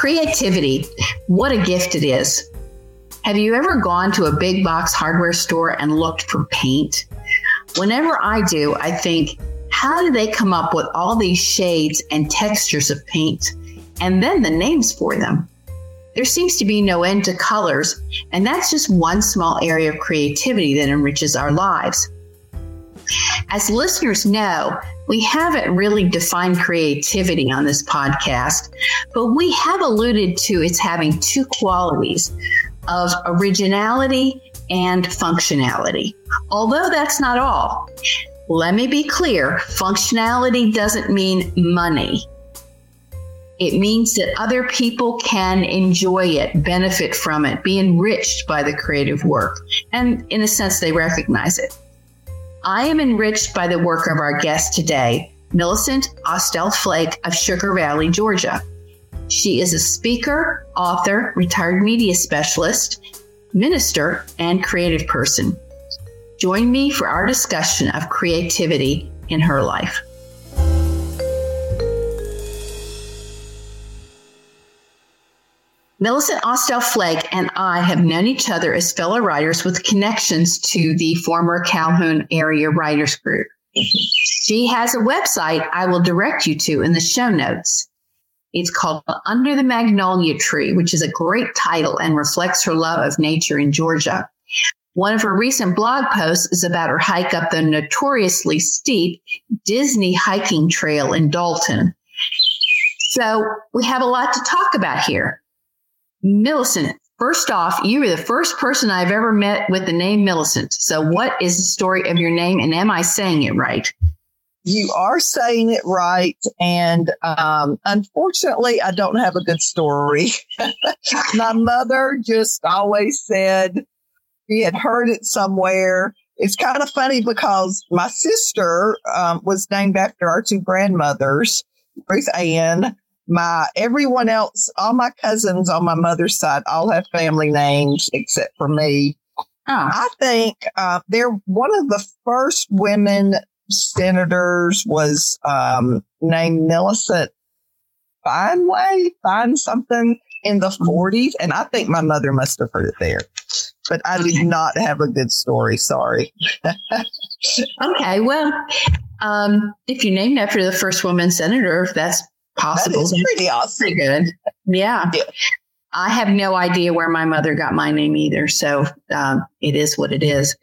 Creativity, what a gift it is. Have you ever gone to a big box hardware store and looked for paint? Whenever I do, I think, how do they come up with all these shades and textures of paint and then the names for them? There seems to be no end to colors, and that's just one small area of creativity that enriches our lives. As listeners know, we haven't really defined creativity on this podcast, but we have alluded to its having two qualities of originality and functionality. Although that's not all. Let me be clear functionality doesn't mean money. It means that other people can enjoy it, benefit from it, be enriched by the creative work. And in a sense, they recognize it. I am enriched by the work of our guest today, Millicent Austell Flake of Sugar Valley, Georgia. She is a speaker, author, retired media specialist, minister, and creative person. Join me for our discussion of creativity in her life. Millicent Austell Flake and I have known each other as fellow writers with connections to the former Calhoun area writers group. She has a website I will direct you to in the show notes. It's called Under the Magnolia Tree, which is a great title and reflects her love of nature in Georgia. One of her recent blog posts is about her hike up the notoriously steep Disney hiking trail in Dalton. So we have a lot to talk about here. Millicent, first off, you were the first person I've ever met with the name Millicent. So, what is the story of your name, and am I saying it right? You are saying it right. And um, unfortunately, I don't have a good story. My mother just always said she had heard it somewhere. It's kind of funny because my sister um, was named after our two grandmothers, Ruth Ann my everyone else, all my cousins on my mother's side, all have family names except for me. Oh. I think uh, they're one of the first women senators was um, named Millicent Fineway, Fine something in the 40s. Mm-hmm. And I think my mother must have heard it there. But I did not have a good story. Sorry. okay. Well, um, if you named after the first woman senator, that's possible. That is pretty awesome. Pretty good. Yeah. yeah. I have no idea where my mother got my name either. So um, it is what it is.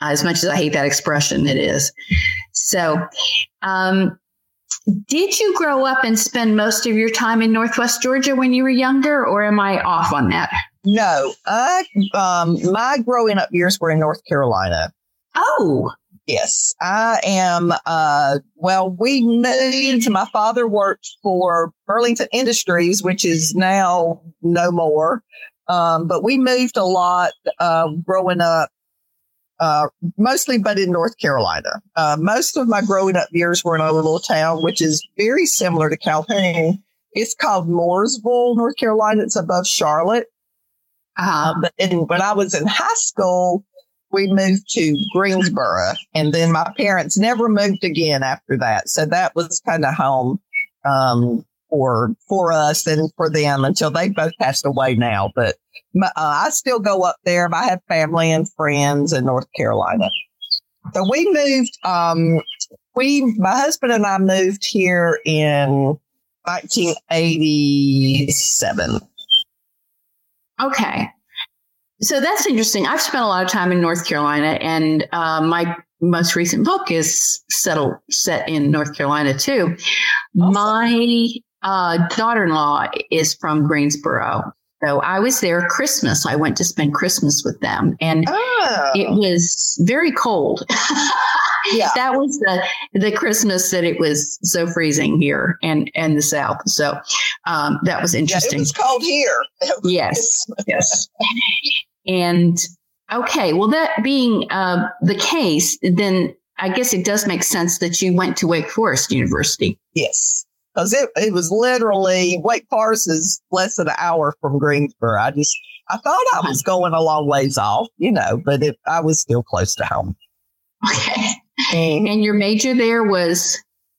As much as I hate that expression, it is. So, um, did you grow up and spend most of your time in Northwest Georgia when you were younger, or am I off on that? No, I um, my growing up years were in North Carolina. Oh, Yes, I am. Uh, well, we moved. My father worked for Burlington Industries, which is now no more. Um, but we moved a lot uh, growing up, uh, mostly, but in North Carolina. Uh, most of my growing up years were in a little town, which is very similar to Calhoun. It's called Mooresville, North Carolina. It's above Charlotte. Uh-huh. Uh, but when I was in high school, we moved to Greensboro and then my parents never moved again after that. So that was kind of home, um, for, for us and for them until they both passed away now. But uh, I still go up there. I have family and friends in North Carolina. So we moved, um, we, my husband and I moved here in 1987. Okay. So that's interesting. I've spent a lot of time in North Carolina, and uh, my most recent book is settled set in North Carolina too. Awesome. My uh, daughter-in-law is from Greensboro, so I was there Christmas. I went to spend Christmas with them, and oh. it was very cold. yeah, that was the the Christmas that it was so freezing here and and the South. So um, that was interesting. Yeah, it was cold here. yes, yes. And okay, well, that being uh, the case, then I guess it does make sense that you went to Wake Forest University. Yes. Because it, it was literally, Wake Forest is less than an hour from Greensboro. I just, I thought I was going a long ways off, you know, but it, I was still close to home. Okay. Mm-hmm. And your major there was?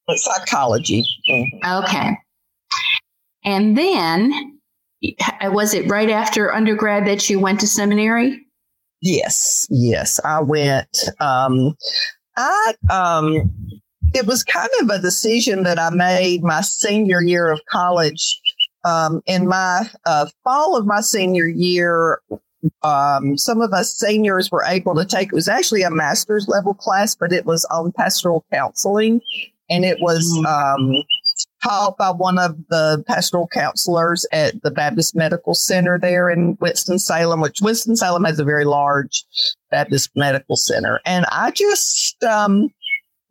Psychology. Mm-hmm. Okay. And then was it right after undergrad that you went to seminary? Yes, yes, I went. Um, I um, it was kind of a decision that I made my senior year of college. Um, in my uh, fall of my senior year, um, some of us seniors were able to take. It was actually a master's level class, but it was on pastoral counseling, and it was mm-hmm. um, taught by one of the pastoral counselors at the Baptist Medical Center there in Winston-Salem, which Winston-Salem has a very large Baptist Medical Center. And I just um,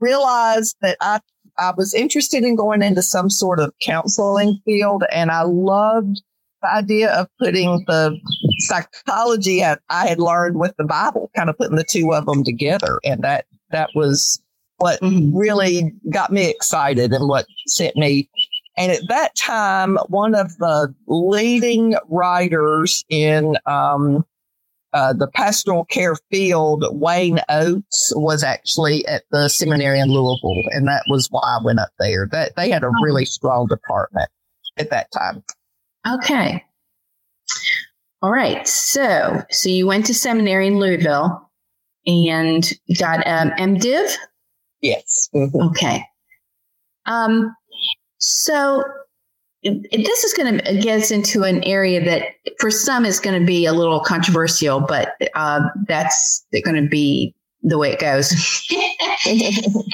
realized that I, I was interested in going into some sort of counseling field, and I loved the idea of putting the psychology I, I had learned with the Bible, kind of putting the two of them together. And that, that was what mm-hmm. really got me excited and what sent me. And at that time, one of the leading writers in um, uh, the pastoral care field, Wayne Oates, was actually at the seminary in Louisville, and that was why I went up there. That they had a really strong department at that time. Okay. All right. So, so you went to seminary in Louisville and got um, MDiv. Yes. Mm-hmm. Okay. Um, so this is going to get us into an area that for some is going to be a little controversial, but uh, that's going to be the way it goes.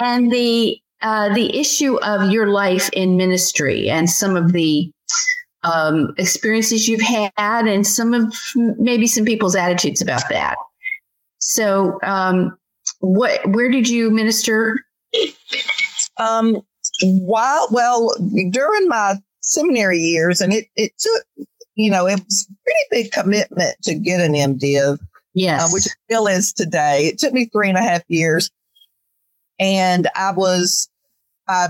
and the uh, the issue of your life in ministry and some of the um, experiences you've had and some of maybe some people's attitudes about that. So, um, what where did you minister? Um, while well during my seminary years, and it it took you know it was a pretty big commitment to get an MDiv. Yes, uh, which still is today. It took me three and a half years, and I was uh,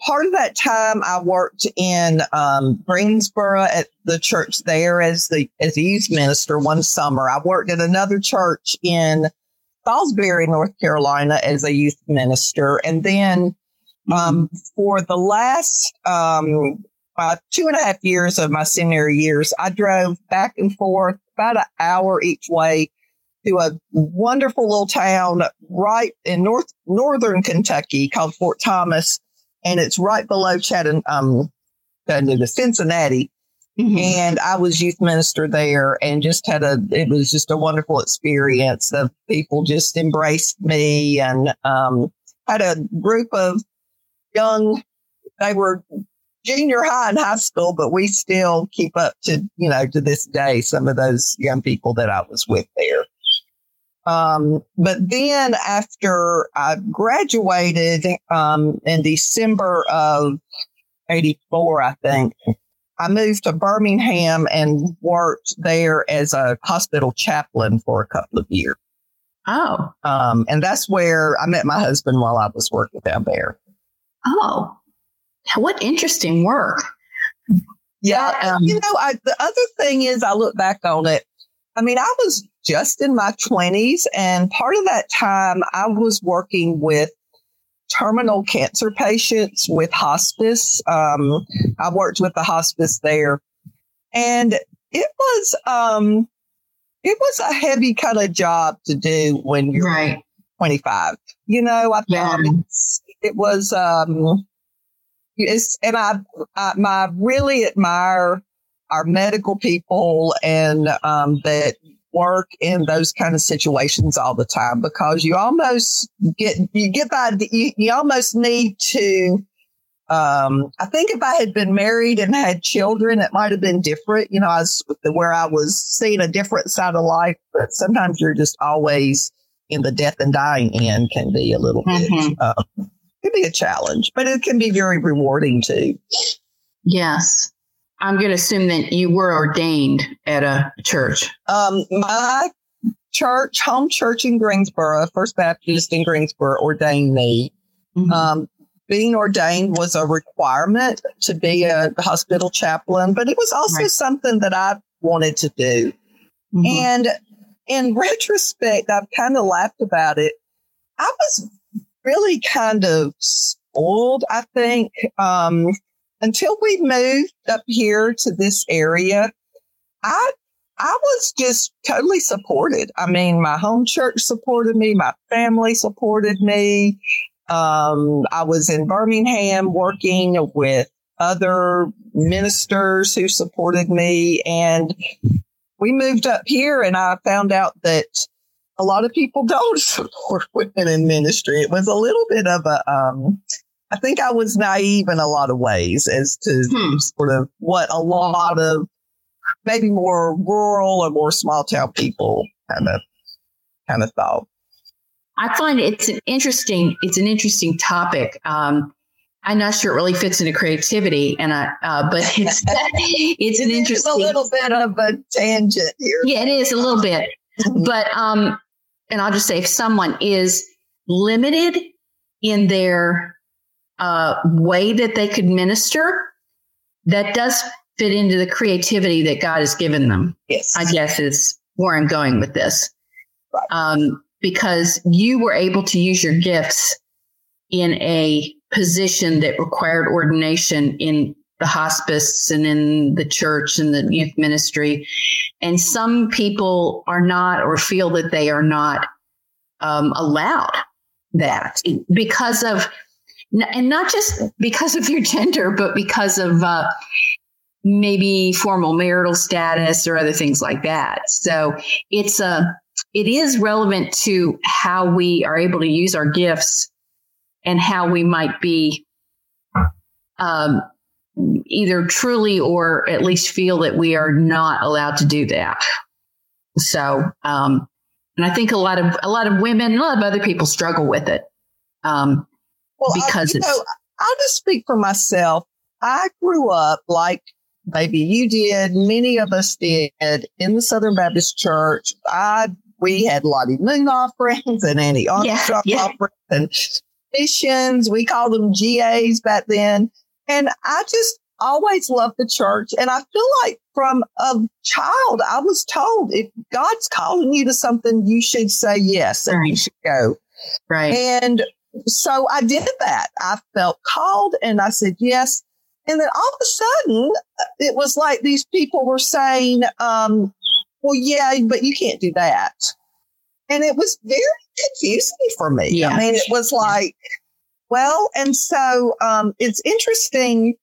part of that time I worked in um, Greensboro at the church there as the as a youth minister one summer. I worked at another church in Salisbury, North Carolina, as a youth minister, and then um, for the last um, uh, two and a half years of my senior years, I drove back and forth about an hour each way to a wonderful little town right in north northern Kentucky called Fort Thomas, and it's right below Chattanooga, um, Chattanooga, Cincinnati. Mm-hmm. And I was youth minister there and just had a, it was just a wonderful experience. The people just embraced me and, um, had a group of young, they were junior high and high school, but we still keep up to, you know, to this day, some of those young people that I was with there. Um, but then after I graduated, um, in December of 84, I think, I moved to Birmingham and worked there as a hospital chaplain for a couple of years. Oh. Um, and that's where I met my husband while I was working down there. Oh, what interesting work. Yeah. Um, you know, I, the other thing is I look back on it. I mean, I was just in my 20s. And part of that time, I was working with terminal cancer patients with hospice. Um, I worked with the hospice there. And it was, um, it was a heavy kind of job to do when you're right. 25. You know, I yeah. it was, um, it's, and I, I, I really admire our medical people and, um, that work in those kind of situations all the time because you almost get you get by you, you almost need to um, I think if I had been married and had children, it might have been different. You know, I was where I was seeing a different side of life, but sometimes you're just always in the death and dying end can be a little mm-hmm. bit, uh, can be a challenge, but it can be very rewarding too. Yes. I'm going to assume that you were ordained at a church. Um, my church, home church in Greensboro, First Baptist in Greensboro, ordained me. Mm-hmm. Um, being ordained was a requirement to be a hospital chaplain, but it was also right. something that I wanted to do. Mm-hmm. And in retrospect, I've kind of laughed about it. I was really kind of spoiled, I think. Um, until we moved up here to this area, I I was just totally supported. I mean, my home church supported me, my family supported me. Um, I was in Birmingham working with other ministers who supported me. And we moved up here and I found out that a lot of people don't support women in ministry. It was a little bit of a, um, I think I was naive in a lot of ways as to hmm. sort of what a lot of maybe more rural or more small town people kind of kind of thought. I find it's an interesting it's an interesting topic. Um, I'm not sure it really fits into creativity, and I, uh, but it's it's an interesting it's a little bit of a tangent here. Yeah, it is a little bit, but um, and I'll just say if someone is limited in their uh, way that they could minister, that does fit into the creativity that God has given them. Yes, I guess is where I'm going with this, right. um, because you were able to use your gifts in a position that required ordination in the hospice and in the church and the youth ministry. And some people are not or feel that they are not um, allowed that because of, and not just because of your gender, but because of uh, maybe formal marital status or other things like that. So it's a, it is relevant to how we are able to use our gifts and how we might be um, either truly or at least feel that we are not allowed to do that. So, um, and I think a lot of a lot of women, a lot of other people struggle with it um, well, because I, it's. Know, I'll just speak for myself. I grew up like maybe you did, many of us did in the Southern Baptist Church. I we had Lottie Moon offerings and Annie Armstrong yeah, yeah. offerings and missions. We called them GAs back then. And I just always loved the church. And I feel like from a child, I was told if God's calling you to something, you should say yes and right. you should go. Right. And so I did that. I felt called and I said yes. And then all of a sudden, it was like these people were saying, um, well, yeah, but you can't do that. And it was very confusing for me. Yeah. I mean, it was like, well, and so um, it's interesting.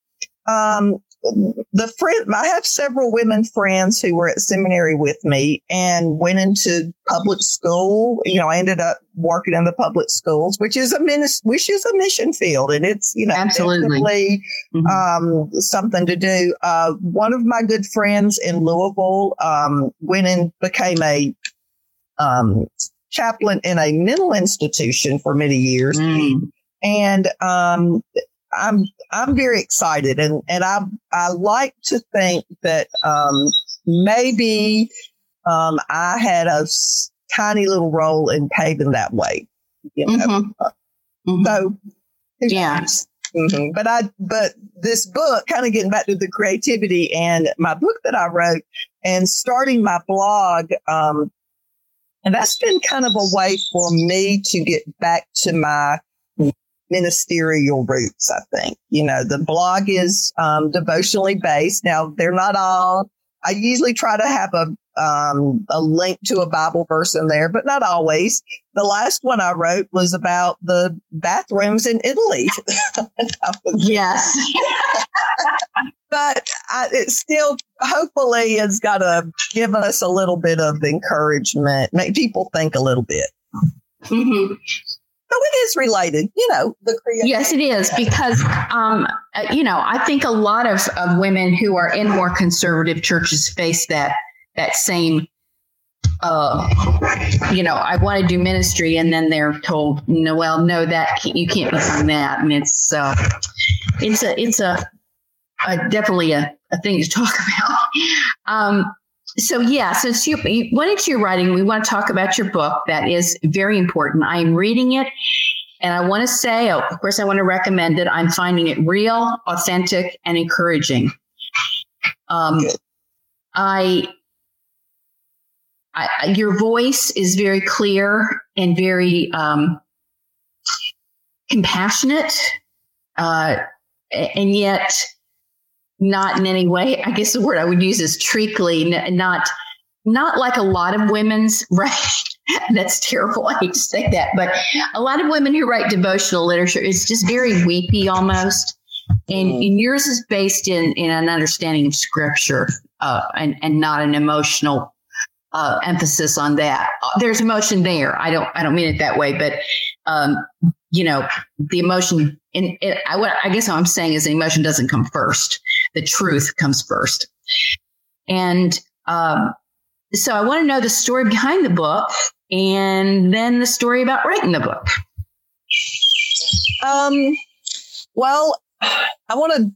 Um, the friend, I have several women friends who were at seminary with me and went into public school. You know, I ended up working in the public schools, which is a minis- which is a mission field, and it's you know absolutely mm-hmm. um, something to do. Uh, one of my good friends in Louisville um, went and became a um, chaplain in a mental institution for many years. Mm. And, um, I'm, I'm very excited and, and I, I like to think that, um, maybe, um, I had a tiny little role in paving that way. You know? mm-hmm. Mm-hmm. So, yeah. Mm-hmm. But I, but this book, kind of getting back to the creativity and my book that I wrote and starting my blog, um, and that's been kind of a way for me to get back to my ministerial roots, I think. You know, the blog is um, devotionally based. Now, they're not all, I usually try to have a, um, a link to a Bible verse in there, but not always. The last one I wrote was about the bathrooms in Italy. yes. but I, it still hopefully has got to give us a little bit of encouragement, make people think a little bit. Mm-hmm. So it is related, you know, the. Yes, it is because, um, you know, I think a lot of, of women who are in more conservative churches face that that same uh, you know, I want to do ministry, and then they're told, no, well, no, that you can't be doing that, and it's uh, it's a it's a, a definitely a, a thing to talk about. Um, so yeah, since you, you went into your writing, we want to talk about your book. That is very important. I am reading it. And I want to say, oh, of course, I want to recommend it. I'm finding it real, authentic, and encouraging. Um, I I, your voice is very clear and very um, compassionate, uh, and yet not in any way. I guess the word I would use is treacly, not not like a lot of women's right. That's terrible. I hate to say that, but a lot of women who write devotional literature is just very weepy almost. And, mm-hmm. and yours is based in, in an understanding of scripture uh, and, and not an emotional uh, emphasis on that. There's emotion there. I don't I don't mean it that way, but um, you know the emotion. And I, what I guess what I'm saying is the emotion doesn't come first. The truth comes first. And um, so I want to know the story behind the book, and then the story about writing the book. Um. Well, I want to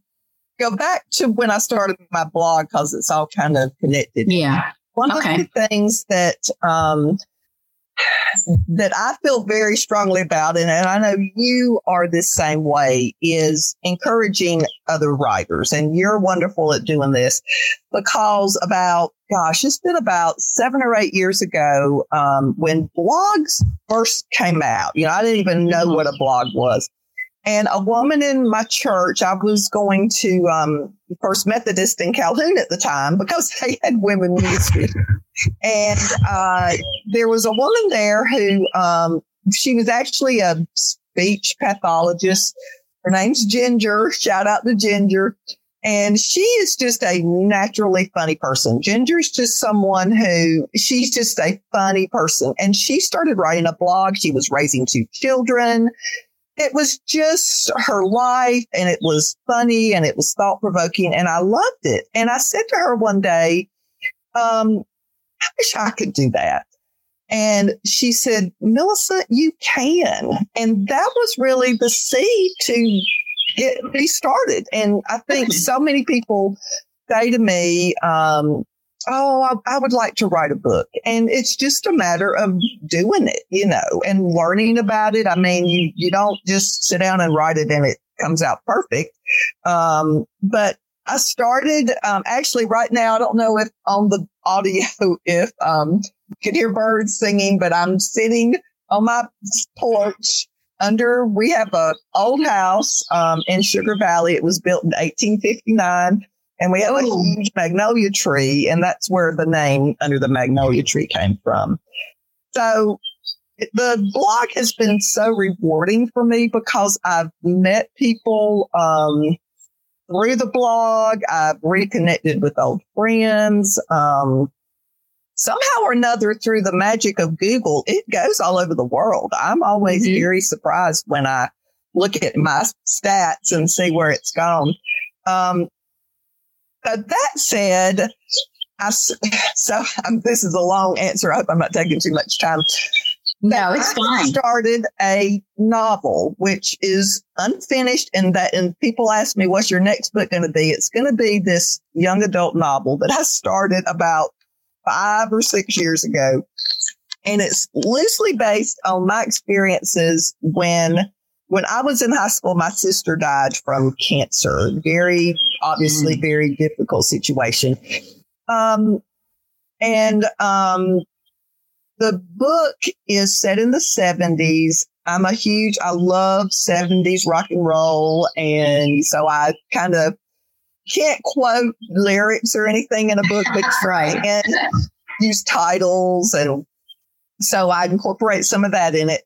go back to when I started my blog because it's all kind of connected. Yeah. One okay. of the things that um, that I feel very strongly about, and, and I know you are the same way, is encouraging other writers. And you're wonderful at doing this because about, gosh, it's been about seven or eight years ago um, when blogs first came out. You know, I didn't even know what a blog was. And a woman in my church, I was going to um, First Methodist in Calhoun at the time because they had women ministry. and uh, there was a woman there who um, she was actually a speech pathologist. Her name's Ginger. Shout out to Ginger. And she is just a naturally funny person. Ginger's just someone who she's just a funny person. And she started writing a blog. She was raising two children it was just her life and it was funny and it was thought provoking and I loved it. And I said to her one day, um, I wish I could do that. And she said, Millicent, you can. And that was really the seed to get me started. And I think so many people say to me, um, oh, I, I, would like to write a book. And it's just a matter of doing it, you know, and learning about it. I mean, you, you don't just sit down and write it and it comes out perfect. Um, but I started, um, actually right now, I don't know if on the audio, if, um, you can hear birds singing, but I'm sitting on my porch under, we have a old house, um, in Sugar Valley. It was built in 1859 and we have a huge magnolia tree, and that's where the name under the magnolia tree came from. So the blog has been so rewarding for me because I've met people um, through the blog. I've reconnected with old friends. Um, somehow or another, through the magic of Google, it goes all over the world. I'm always mm-hmm. very surprised when I look at my stats and see where it's gone. Um, but that said, I, so um, this is a long answer. I hope I'm not taking too much time. No, it's I fine. Started a novel which is unfinished, and that and people ask me, "What's your next book going to be?" It's going to be this young adult novel that I started about five or six years ago, and it's loosely based on my experiences when when I was in high school, my sister died from cancer. Very, obviously, mm. very difficult situation. Um, and um, the book is set in the 70s. I'm a huge, I love 70s rock and roll. And so I kind of can't quote lyrics or anything in a book, but right. and use titles. And so I incorporate some of that in it.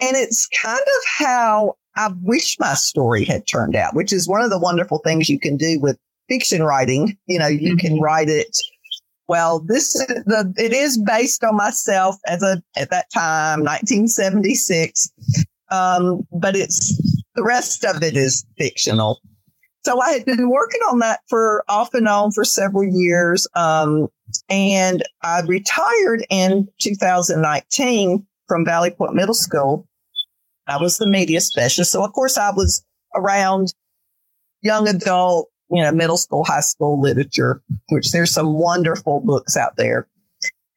And it's kind of how I wish my story had turned out, which is one of the wonderful things you can do with fiction writing. You know, you mm-hmm. can write it. Well, this is the, it is based on myself as a, at that time, 1976. Um, but it's, the rest of it is fictional. So I had been working on that for off and on for several years. Um, and I retired in 2019 from Valley Point Middle School. I was the media specialist. So of course I was around young adult, you know, middle school, high school literature, which there's some wonderful books out there.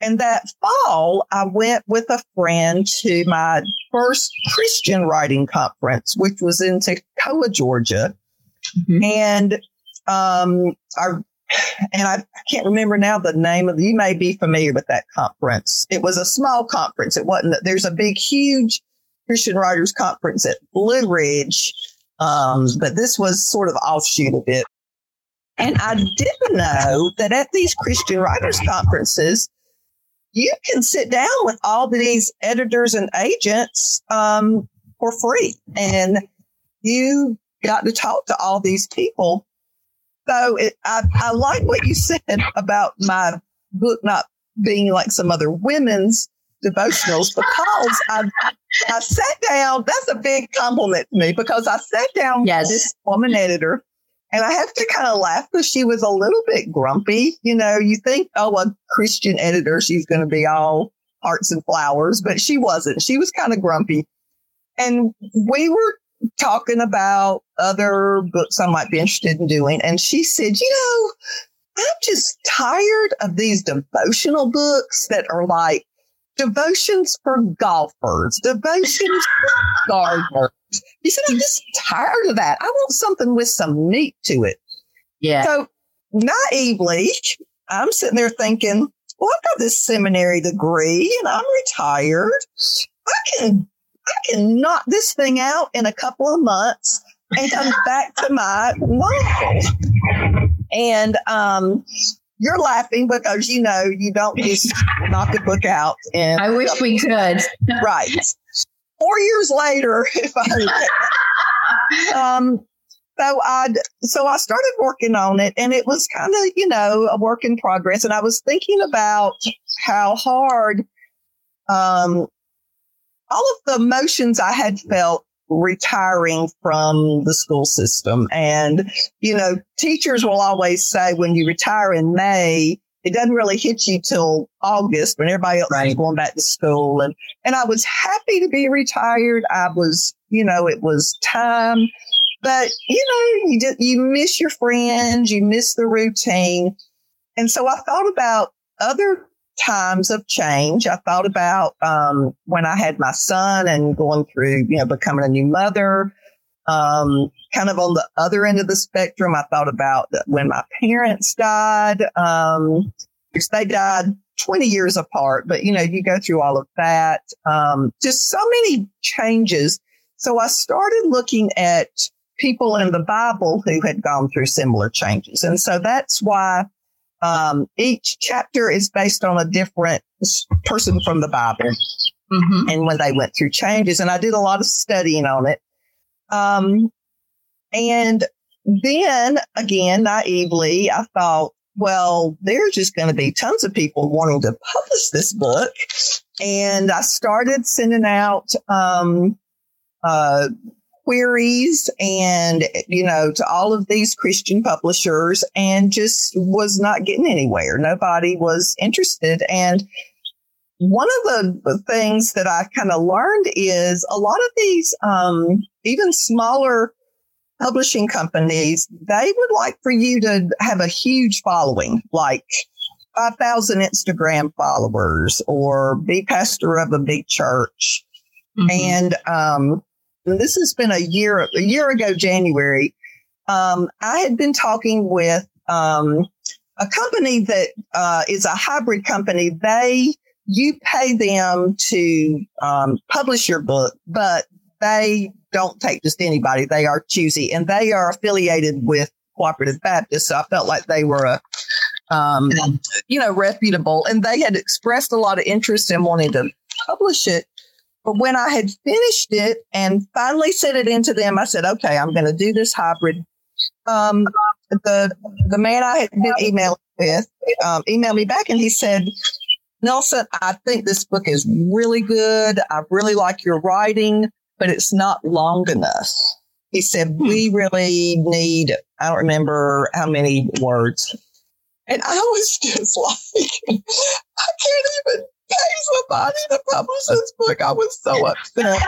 And that fall, I went with a friend to my first Christian writing conference, which was in Toccoa, Georgia. Mm-hmm. And, um, our and I, I, can't remember now the name of, you may be familiar with that conference. It was a small conference. It wasn't, that there's a big, huge Christian Writers Conference at Blue Ridge. Um, but this was sort of offshoot of it. And I didn't know that at these Christian writers conferences, you can sit down with all these editors and agents um, for free. And you got to talk to all these people. So it, I, I like what you said about my book not being like some other women's devotionals because I, I sat down. That's a big compliment to me because I sat down yes. with this woman editor and I have to kind of laugh because she was a little bit grumpy. You know, you think, oh, a Christian editor, she's going to be all hearts and flowers, but she wasn't. She was kind of grumpy. And we were talking about other books I might be interested in doing. And she said, you know, I'm just tired of these devotional books that are like devotions for golfers, devotions for gardeners. He said, I'm just tired of that. I want something with some meat to it. Yeah. So naively, I'm sitting there thinking, well, I've got this seminary degree and I'm retired. I can, I can knock this thing out in a couple of months and come back to my novel. And, um, you're laughing because you know you don't just knock a book out. And I wish we could. right. Four years later, if I um, so I so I started working on it, and it was kind of you know a work in progress. And I was thinking about how hard um, all of the emotions I had felt retiring from the school system. And, you know, teachers will always say when you retire in May, it doesn't really hit you till August when everybody else right. is going back to school. And, and I was happy to be retired. I was, you know, it was time, but you know, you just, you miss your friends, you miss the routine. And so I thought about other times of change. I thought about um, when I had my son and going through, you know, becoming a new mother. Um, kind of on the other end of the spectrum, I thought about when my parents died, um, which they died 20 years apart, but you know, you go through all of that. Um, just so many changes. So I started looking at people in the Bible who had gone through similar changes. And so that's why um, each chapter is based on a different person from the Bible. Mm-hmm. And when they went through changes, and I did a lot of studying on it. Um, and then again, naively, I thought, well, there's just going to be tons of people wanting to publish this book. And I started sending out, um, uh, queries and, you know, to all of these Christian publishers and just was not getting anywhere. Nobody was interested. And one of the things that I kind of learned is a lot of these, um, even smaller publishing companies, they would like for you to have a huge following, like 5,000 Instagram followers or be pastor of a big church. Mm-hmm. And, um, this has been a year, a year ago, January. Um, I had been talking with um, a company that uh, is a hybrid company. They, you pay them to um, publish your book, but they don't take just anybody. They are choosy and they are affiliated with Cooperative Baptist. So I felt like they were a, um, you know, reputable and they had expressed a lot of interest in wanting to publish it. But when I had finished it and finally sent it into them, I said, okay, I'm going to do this hybrid. Um, the, the man I had been emailing with, um, emailed me back and he said, Nelson, I think this book is really good. I really like your writing, but it's not long enough. He said, hmm. we really need, I don't remember how many words. And I was just like, I can't even somebody to publish this book. I was so upset.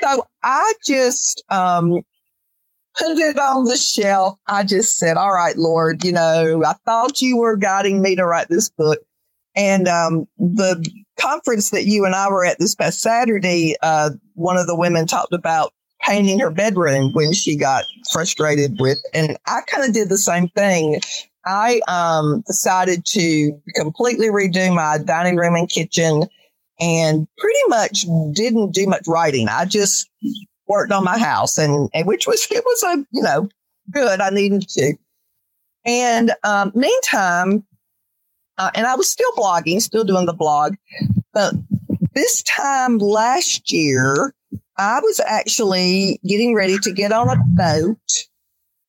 so I just um, put it on the shelf. I just said, all right, Lord, you know, I thought you were guiding me to write this book. And um, the conference that you and I were at this past Saturday, uh, one of the women talked about painting her bedroom when she got frustrated with, and I kind of did the same thing. I um, decided to completely redo my dining room and kitchen and pretty much didn't do much writing. I just worked on my house and, and which was, it was a, you know, good. I needed to. And um, meantime, uh, and I was still blogging, still doing the blog, but this time last year, I was actually getting ready to get on a boat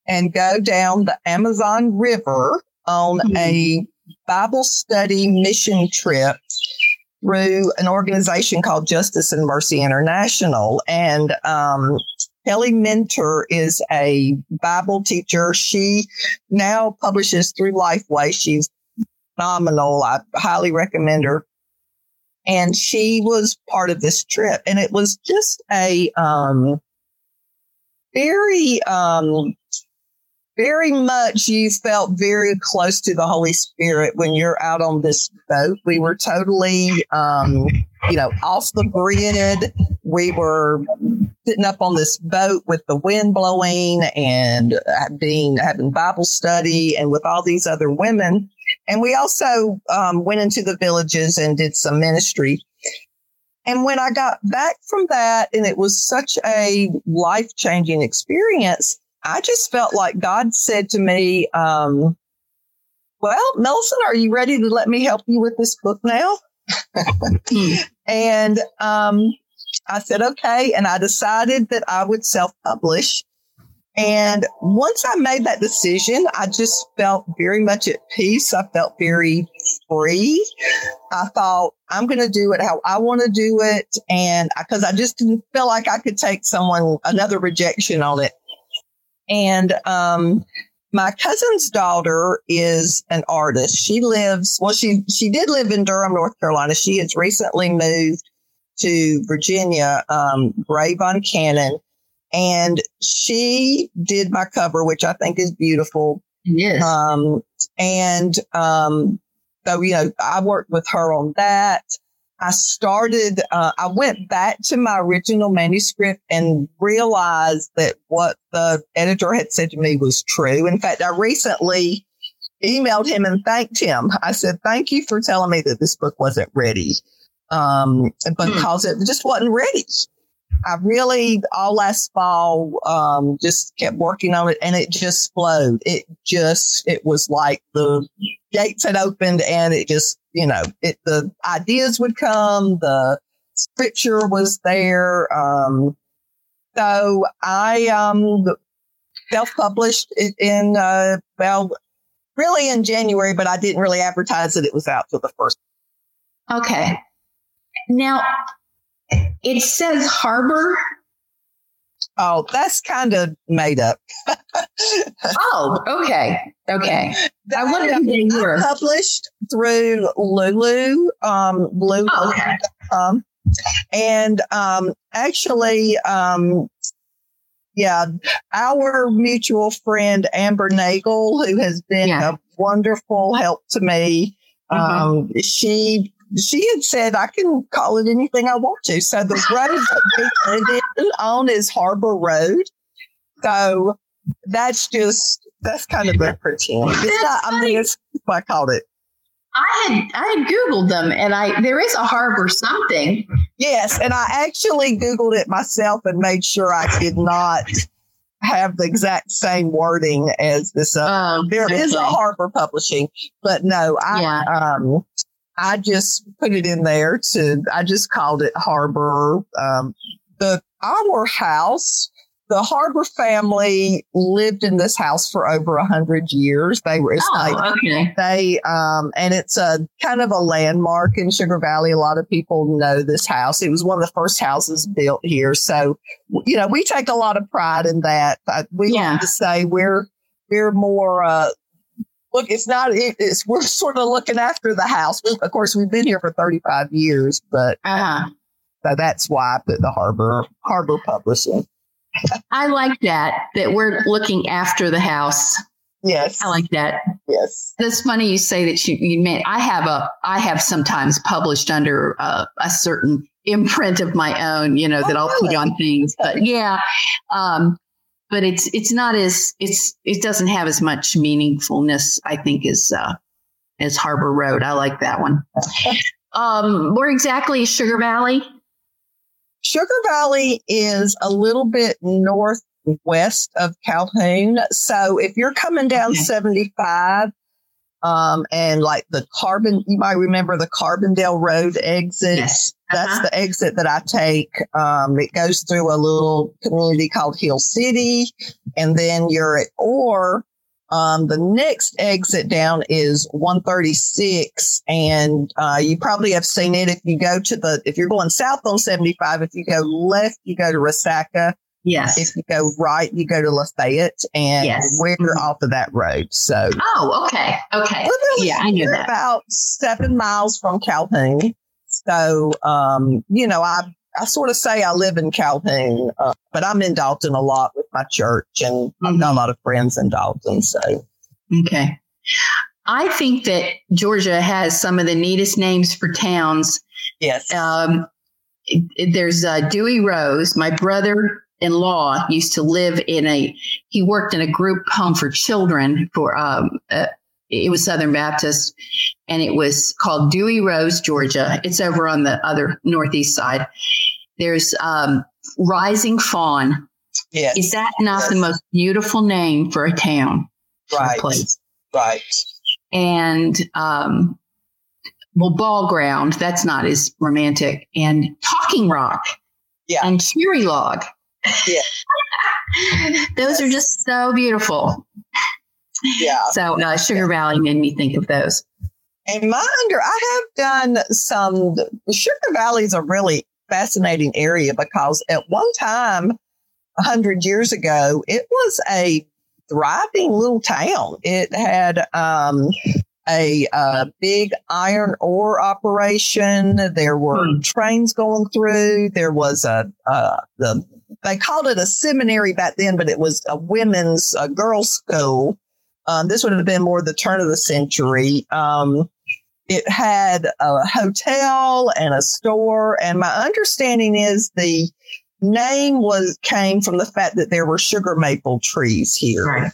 and go down the Amazon River on mm-hmm. a Bible study mission trip through an organization called Justice and Mercy International. And um, Kelly Minter is a Bible teacher. She now publishes through Lifeway. She's phenomenal. I highly recommend her. And she was part of this trip, and it was just a um, very um, very much you felt very close to the Holy Spirit when you're out on this boat. We were totally, um, you know, off the grid. We were sitting up on this boat with the wind blowing and being having Bible study and with all these other women. And we also um, went into the villages and did some ministry. And when I got back from that, and it was such a life changing experience, I just felt like God said to me, um, well, Nelson, are you ready to let me help you with this book now? and um, I said, okay. And I decided that I would self publish. And once I made that decision, I just felt very much at peace. I felt very free. I thought, I'm going to do it how I want to do it. And because I, I just didn't feel like I could take someone, another rejection on it. And um, my cousin's daughter is an artist. She lives, well, she, she did live in Durham, North Carolina. She has recently moved to Virginia, um, Grave on Cannon. And she did my cover, which I think is beautiful. Yes. Um, and, um, so, you know, I worked with her on that. I started, uh, I went back to my original manuscript and realized that what the editor had said to me was true. In fact, I recently emailed him and thanked him. I said, thank you for telling me that this book wasn't ready. Um, hmm. because it just wasn't ready. I really all last fall um, just kept working on it, and it just flowed. It just it was like the gates had opened, and it just you know it the ideas would come, the scripture was there. Um, so I um, self published in uh, well, really in January, but I didn't really advertise that it was out till the first. Okay. Now, it says harbor. Oh, that's kind of made up. oh, okay. Okay. I wonder if they were published through Lulu, um, Lulu. Oh, okay. Um, and um, actually, um, yeah, our mutual friend Amber Nagel, who has been yeah. a wonderful help to me, mm-hmm. um, she she had said I can call it anything I want to. So the road that we on is Harbor Road. So that's just that's kind of a pretend. It's not, I mean, it's what I called it. I had I had Googled them, and I there is a harbor something. Yes, and I actually Googled it myself and made sure I did not have the exact same wording as this. Uh, um, there okay. is a harbor publishing, but no, I yeah. um I just put it in there to, I just called it Harbor. Um, the, our house, the Harbor family lived in this house for over a hundred years. They were, it's oh, like, okay. they, um, and it's a kind of a landmark in Sugar Valley. A lot of people know this house. It was one of the first houses built here. So, you know, we take a lot of pride in that. We yeah. like to say we're, we're more, uh, look, it's not, it's, we're sort of looking after the house. Of course, we've been here for 35 years, but uh-huh. so that's why I put the harbor, harbor publishing. I like that, that we're looking after the house. Yes. I like that. Yes. That's funny you say that you, you meant I have a, I have sometimes published under a, a certain imprint of my own, you know, oh, that I'll really? put on things. But yeah, um, but it's it's not as it's it doesn't have as much meaningfulness I think as uh, as Harbor Road. I like that one. um, where exactly is Sugar Valley? Sugar Valley is a little bit north west of Calhoun. So if you're coming down Okay. 75, um, and like the Carbon, you might remember the Carbondale Road exit. Yes. That's Uh-huh. the exit that I take. Um, it goes through a little community called Hill City, and then you're at or um, the next exit down is 136, and uh, you probably have seen it if you go to the if you're going south on 75. If you go left, you go to Resaca. Yes. If you go right, you go to Lafayette, and Yes. we're Mhm. off of that road. So oh, okay. Okay. Yeah, I knew that. about seven miles from Calhoun. So, um, you know, I I sort of say I live in Calhoun, uh, but I'm in Dalton a lot with my church, and I've got a lot of friends in Dalton. So, Okay. I think that Georgia has some of the neatest names for towns. yes, Um, there's uh, Dewy Rose. My brother in law used to live in a, he worked in a group home for children for, um, uh, it was Southern Baptist and it was called Dewy Rose, Georgia. It's over on the other northeast side. There's um, Rising Fawn. yes, Is that not the most beautiful name for a town? right, place? right. and um, well, ball ground. That's not as romantic. And talking rock. Yeah. And cherry log. Yeah. those are just so beautiful. Yeah. So uh, Sugar Valley made me think of those. And my under, I have done some. Sugar Valley is a really fascinating area because at one time, a hundred years ago, it was a thriving little town. It had um, a, uh big iron ore operation. There were Hmm. trains going through. There was a uh, the they called it a seminary back then, but it was a women's a girls' school. Um, this would have been more the turn of the century. Um, it had a hotel and a store, and my understanding is the name was came from the fact that there were sugar maple trees here. Right.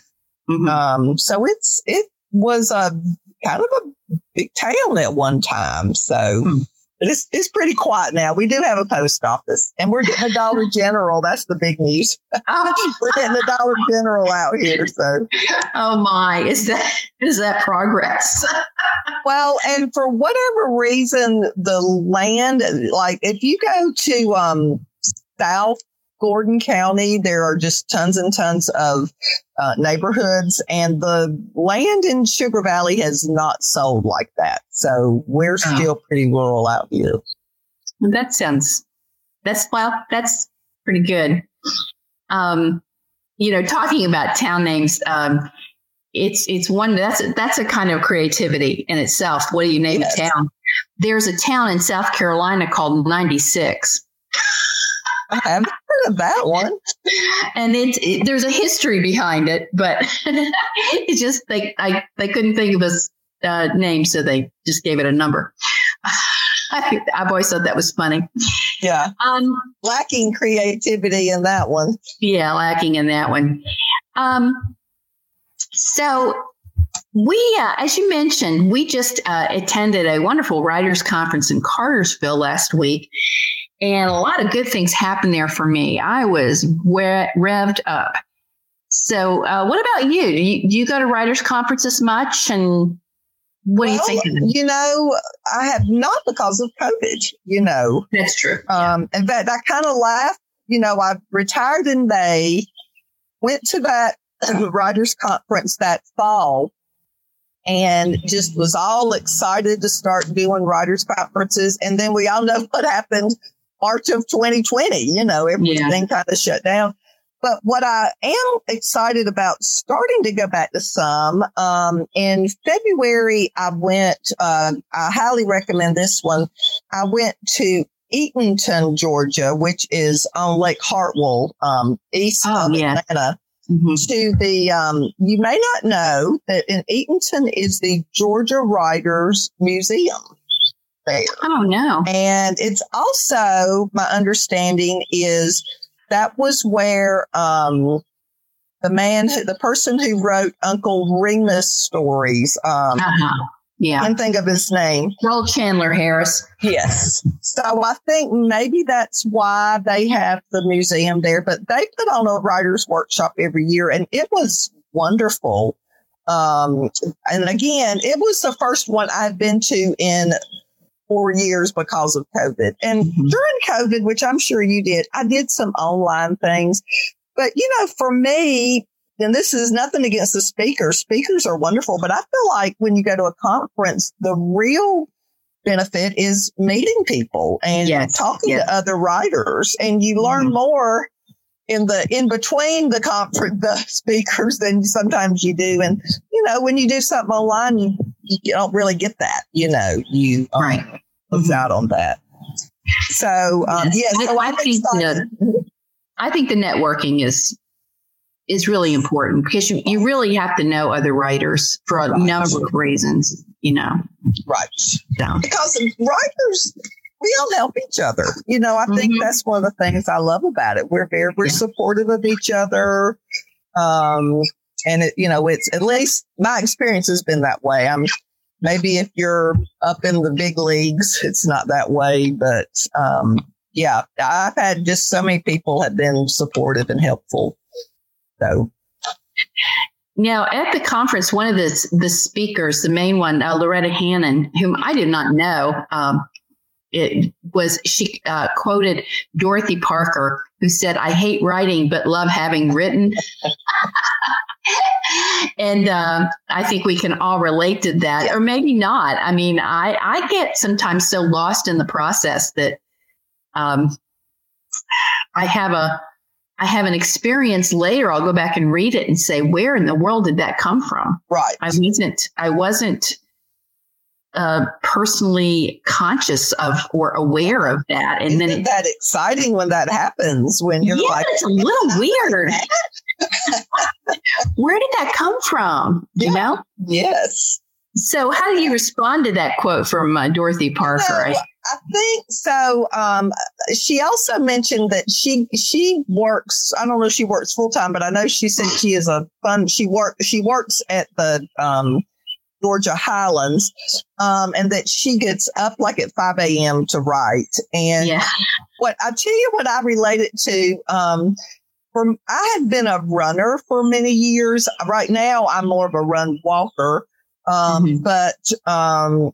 Mhm. Um, so it's it was a kind of a big town at one time. So Hmm. It's it's pretty quiet now. We do have a post office, and we're getting a Dollar General. That's the big news. We're getting a Dollar General out here. So oh my! Is that is that progress? well, and for whatever reason, the land, like if you go to um South Gordon County, there are just tons and tons of uh, neighborhoods, and the land in Sugar Valley has not sold like that. So we're Oh. still pretty rural out here. that sounds. That's well. That's pretty good. Um, you know, talking about town names. Um, it's it's one that's that's a kind of creativity in itself. What do you name Yes. a town? There's a town in South Carolina called 96. I haven't heard of that one. and it, it- there's a history behind it, but it's just they I they couldn't think of a uh, name, so they just gave it a number. I, I've always thought that was funny. Yeah, Um, lacking creativity in that one. yeah, lacking in that one. Um, so we, uh, as you mentioned, we just uh, attended a wonderful writers conference in Cartersville last week, and a lot of good things happened there for me. I was re- revved up. So, uh, what about you? Do you, do you go to writers conferences much, and what do you Well, think? You know, I have not because of COVID. You know, That's true. Um, in fact, I kind of laughed. You know, I retired in May, went to that writers conference that fall, and just was all excited to start doing writers conferences. And then we all know what happened March of 2020. You know, everything kind of shut down. But what I am excited about starting to go back to some, um, in February, I went, uh, I highly recommend this one. I went to Eatonton, Georgia, which is on Lake Hartwell, um, east Oh, of yeah. Atlanta, Mhm. to the, um, you may not know that in Eatonton is the Georgia Writers Museum there. Oh no. And it's also my understanding is that was where um, the man, who, the person who wrote Uncle Remus stories, um, Uh-huh. Yeah. And think of his name. Joel Chandler Harris. Yes. So I think maybe that's why they have the museum there, but they put on a writer's workshop every year and it was wonderful. Um, and again, it was the first one I've been to in four years because of COVID. And mm-hmm. during COVID, which I'm sure you did, I did some online things. But, you know, for me, and this is nothing against the speakers. Speakers are wonderful, but I feel like when you go to a conference, the real benefit is meeting people and yes, talking yes. to other writers and you learn mm-hmm. more in the in between the conference the speakers than sometimes you do and you know when you do something online you, you don't really get that you know you um, right lose mm-hmm. out on that so um yes, yeah, so I, I think the, I think the networking is is really important because you, you really have to know other writers for a right. number of reasons, you know. Right. So. Because writers, we all help each other. You know, I mm-hmm. think that's one of the things I love about it. We're very, we're yeah. supportive of each other. Um, and it, you know, it's at least my experience has been that way. I'm maybe if you're up in the big leagues, it's not that way, but, um, yeah, I've had just so many people have been supportive and helpful so. Now, at the conference, one of the, the speakers, the main one, uh, Lauretta Hannon, whom I did not know, um, it was she uh, quoted Dorothy Parker, who said, "I hate writing, but love having written." and um, I think we can all relate to that, or maybe not. I mean, I I get sometimes so lost in the process that um, I have a I have an experience later, I'll go back and read it and say, where in the world did that come from? Right. I wasn't, I wasn't uh, personally conscious of or aware of that. And Isn't then it, that exciting when that happens when you're yeah, like, it's a little weird. Where did that come from? You know? Yes. So, how do you respond to that quote from uh, Dorothy Parker? You know, I think so. Um, she also mentioned that she she works. I don't know if she works full time, but I know she said she is a fun. She work she works at the um, Georgia Highlands, um, and that she gets up like at five a.m. to write. And yeah. what I tell you, what I related to. Um, from I had been a runner for many years. Right now, I'm more of a run walker. Um, mm-hmm. but, um,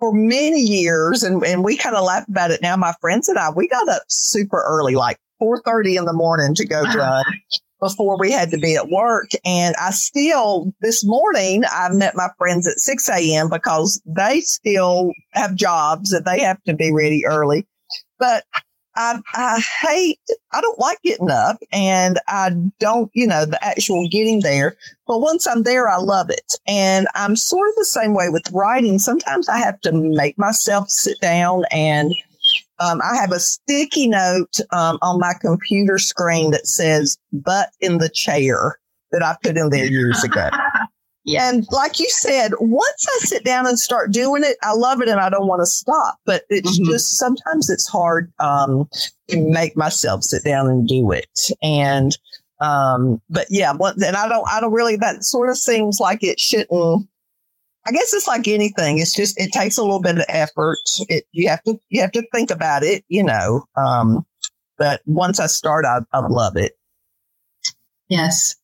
for many years, and, and we kind of laugh about it now. My friends and I, we got up super early, like 4.30 in the morning to go run before we had to be at work. And I still, this morning, I met my friends at 6 a.m. because they still have jobs that they have to be ready early. But I, I hate, I don't like getting up and I don't, you know, the actual getting there. But once I'm there, I love it. And I'm sort of the same way with writing. Sometimes I have to make myself sit down and um, I have a sticky note um, on my computer screen that says butt in the chair that I put in there years ago. Yeah. And like you said, once I sit down and start doing it, I love it and I don't want to stop. But it's mm-hmm. just sometimes it's hard um, to make myself sit down and do it. And um, but yeah, and I don't, I don't really. That sort of seems like it shouldn't. I guess it's like anything. It's just it takes a little bit of effort. It you have to you have to think about it, you know. Um, but once I start, I, I love it. Yes.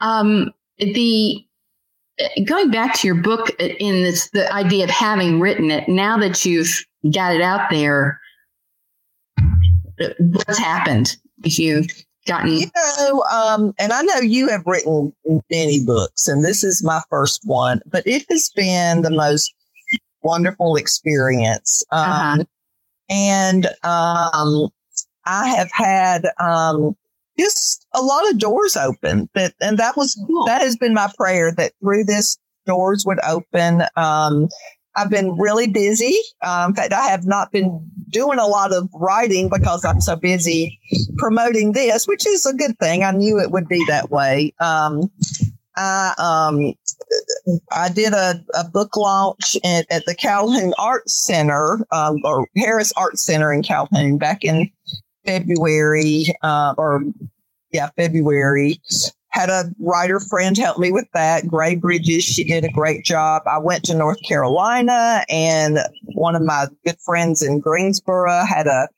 Um, the going back to your book in this, the idea of having written it, now that you've got it out there, what's happened? If you've gotten, you know, um, and I know you have written many books, and this is my first one, but it has been the most wonderful experience. Um, uh-huh. And um, I have had um, just a lot of doors open that, and that was, cool. that has been my prayer that through this doors would open. Um, I've been really busy. Um, in fact, I have not been doing a lot of writing because I'm so busy promoting this, which is a good thing. I knew it would be that way. Um, I, um, I did a, a book launch at, at, the Calhoun Arts Center, um, or Harris Arts Center in Calhoun back in February, uh, or yeah, February. Had a writer friend help me with that. Gray Bridges, she did a great job. I went to North Carolina and one of my good friends in Greensboro had a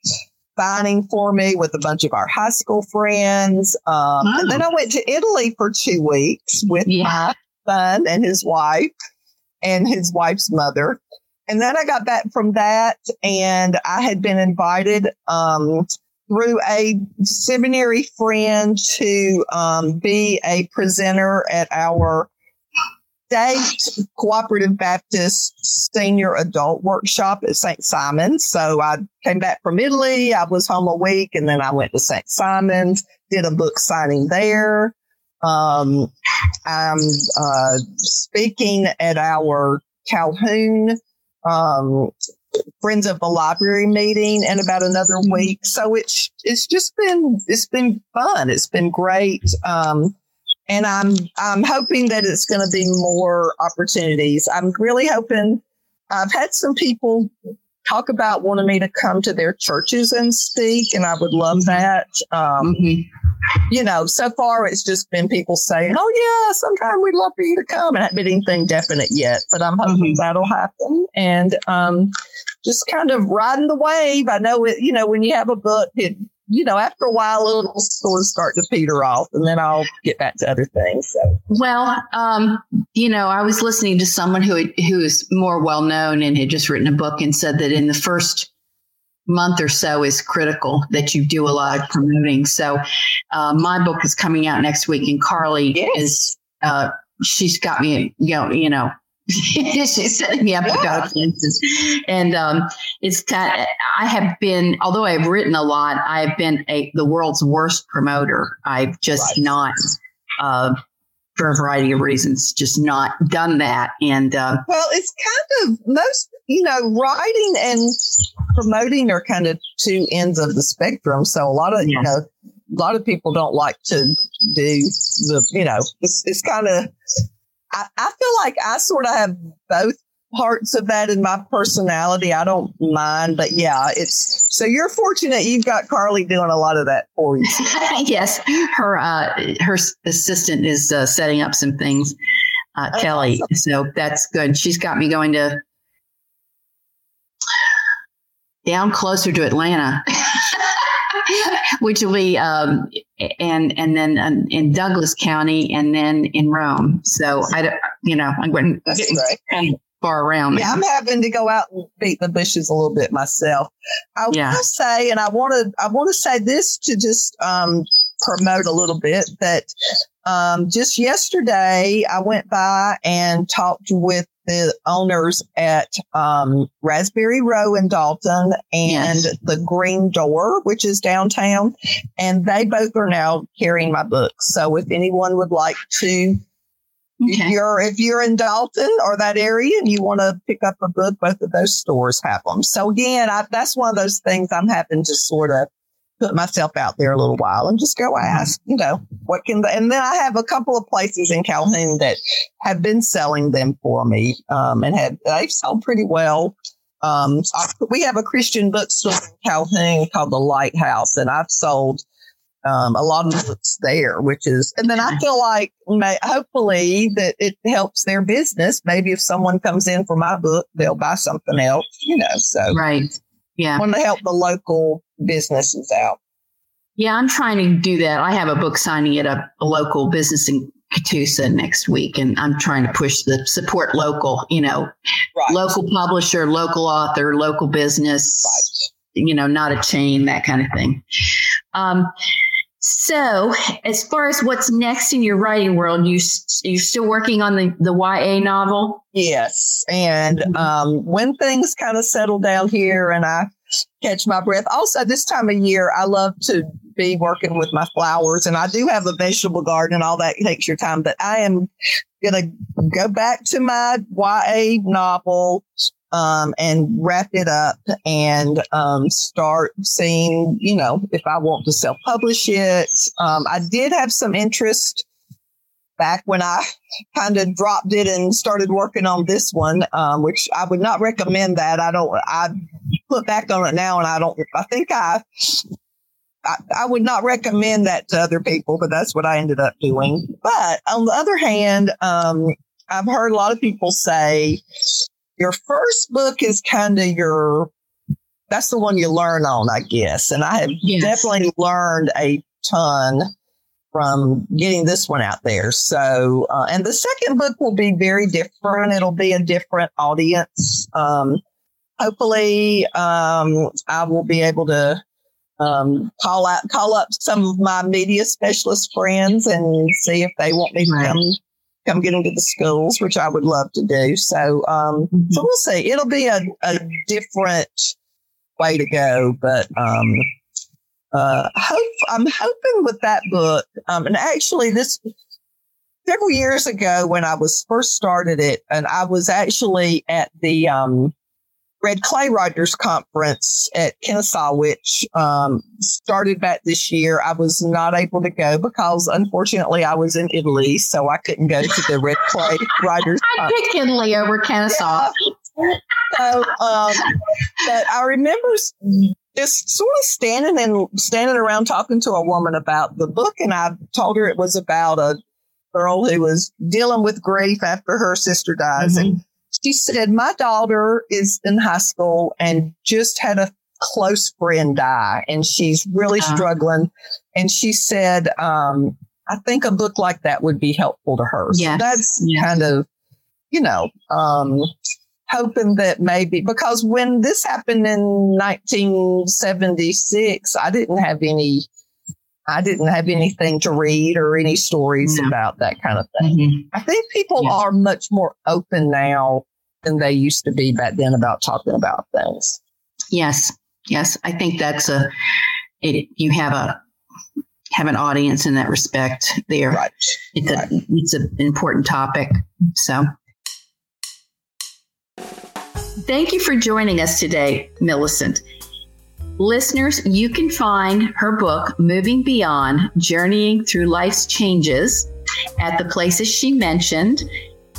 signing for me with a bunch of our high school friends. Um, oh. And then I went to Italy for two weeks with yeah. my son and his wife and his wife's mother. And then I got back from that and I had been invited um, through a seminary friend to um, be a presenter at our state cooperative Baptist senior adult workshop at St. Simon's. So I came back from Italy. I was home a week and then I went to St. Simon's, did a book signing there. Um, I'm uh, speaking at our Calhoun um, Friends of the Library meeting in about another week. So it's it's just been it's been fun. It's been great. Um, and I'm I'm hoping that it's going to be more opportunities. I'm really hoping. I've had some people talk about wanting me to come to their churches and speak, and I would love that. Um, mm-hmm. You know, so far it's just been people saying, "Oh yeah, sometime we'd love for you to come," and I haven't been anything definite yet, but I'm hoping mm-hmm. that'll happen. And um, just kind of riding the wave. I know it. You know, when you have a book, it you know, after a while, little stores start to peter off, and then I'll get back to other things. So. Well, um, you know, I was listening to someone who who is more well known and had just written a book and said that in the first month or so is critical that you do a lot of promoting. So, uh, my book is coming out next week, and Carly yes. is. Uh, she's got me, you know, you know, she's setting me up go to And um, it's kind of, I have been, although I've written a lot, I've been a, the world's worst promoter. I've just right. not, uh, for a variety of reasons, just not done that. And uh, well, it's kind of most, you know, writing and promoting are kind of two ends of the spectrum. So a lot of, you know, a lot of people don't like to do the, you know, it's, it's kind of I, I feel like I sort of have both parts of that in my personality. I don't mind, but yeah, it's so you're fortunate you've got Carly doing a lot of that for you. yes, her uh, her assistant is uh, setting up some things, uh, oh, Kelly. Awesome. So that's good. She's got me going to down closer to Atlanta. which will be um, and and then um, in Douglas County and then in Rome. So I, you know, I'm going kind of far around. Yeah, I'm having to go out and beat the bushes a little bit myself. I yeah. want to say, and I want to, I want to say this to just um, promote a little bit that um, just yesterday I went by and talked with the owners at um, Raspberry Row in Dalton and yes. the Green Door, which is downtown. And they both are now carrying my books. So if anyone would like to, okay. if you're if you're in Dalton or that area and you want to pick up a book, both of those stores have them. So again, I, that's one of those things I'm having to sort of put myself out there a little while and just go ask, you know, what can, the, and then I have a couple of places in Calhoun that have been selling them for me, um, and have, they've sold pretty well. Um, I, we have a Christian bookstore in Calhoun called the Lighthouse, and I've sold, um, a lot of books there, which is, and then I feel like may, hopefully that it helps their business. Maybe if someone comes in for my book, they'll buy something else, you know, so. Right. Yeah. Want to help the local businesses out. Yeah, I'm trying to do that. I have a book signing at a, a local business in Catoosa next week, and I'm trying to push the support local, you know, right. local publisher, local author, local business, right. you know, not a chain, that kind of thing. Um, so, as far as what's next in your writing world, you you're still working on the the YA novel? Yes, and mm-hmm. um, when things kind of settle down here, and I catch my breath. Also, this time of year, I love to be working with my flowers, and I do have a vegetable garden, and all that takes your time. But I am going to go back to my YA novel um, and wrap it up and um, start seeing, you know, if I want to self publish it. Um, I did have some interest back when I kind of dropped it and started working on this one, um, which I would not recommend that. I don't, I put back on it now and I don't, I think I I, I, would not recommend that to other people, but that's what I ended up doing. But on the other hand, um, I've heard a lot of people say your first book is kind of your, that's the one you learn on, I guess. And I have yes. definitely learned a ton from getting this one out there. So, uh, and the second book will be very different. It'll be a different audience. Um, hopefully, um, I will be able to um, call out, call up some of my media specialist friends and see if they want me to come, come get into the schools, which I would love to do. So, um, mm-hmm. so we'll see. It'll be a, a different way to go, but, um, uh, hope, I'm hoping with that book, um, and actually this several years ago when I was first started it, and I was actually at the, um, Red Clay Writers Conference at Kennesaw, which um, started back this year. I was not able to go because, unfortunately, I was in Italy, so I couldn't go to the Red Clay Writers. I picked Italy over Kennesaw. Yeah. So, um, but I remember just sort of standing and standing around talking to a woman about the book, and I told her it was about a girl who was dealing with grief after her sister dies, mm-hmm. and she said, My daughter is in high school and just had a close friend die, and she's really uh-huh. struggling. And she said, um, I think a book like that would be helpful to her. Yes. So that's yes. kind of, you know, um, hoping that maybe because when this happened in 1976, I didn't have any I didn't have anything to read or any stories no. about that kind of thing. Mm-hmm. I think people yeah. are much more open now than they used to be back then about talking about things. Yes. Yes. I think that's a, it, you have a, have an audience in that respect there. Right. It's right. a, it's an important topic. So thank you for joining us today, Millicent. Listeners, you can find her book, Moving Beyond Journeying Through Life's Changes, at the places she mentioned.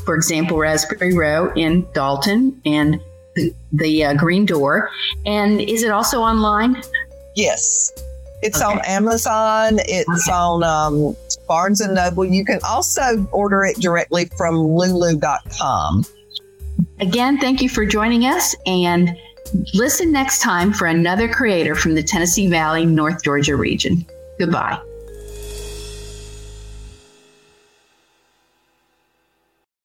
For example, Raspberry Row in Dalton and the, the uh, Green Door. And is it also online? Yes. It's okay. on Amazon. It's okay. on um, Barnes and Noble. You can also order it directly from lulu.com. Again, thank you for joining us. And Listen next time for another creator from the Tennessee Valley, North Georgia region. Goodbye.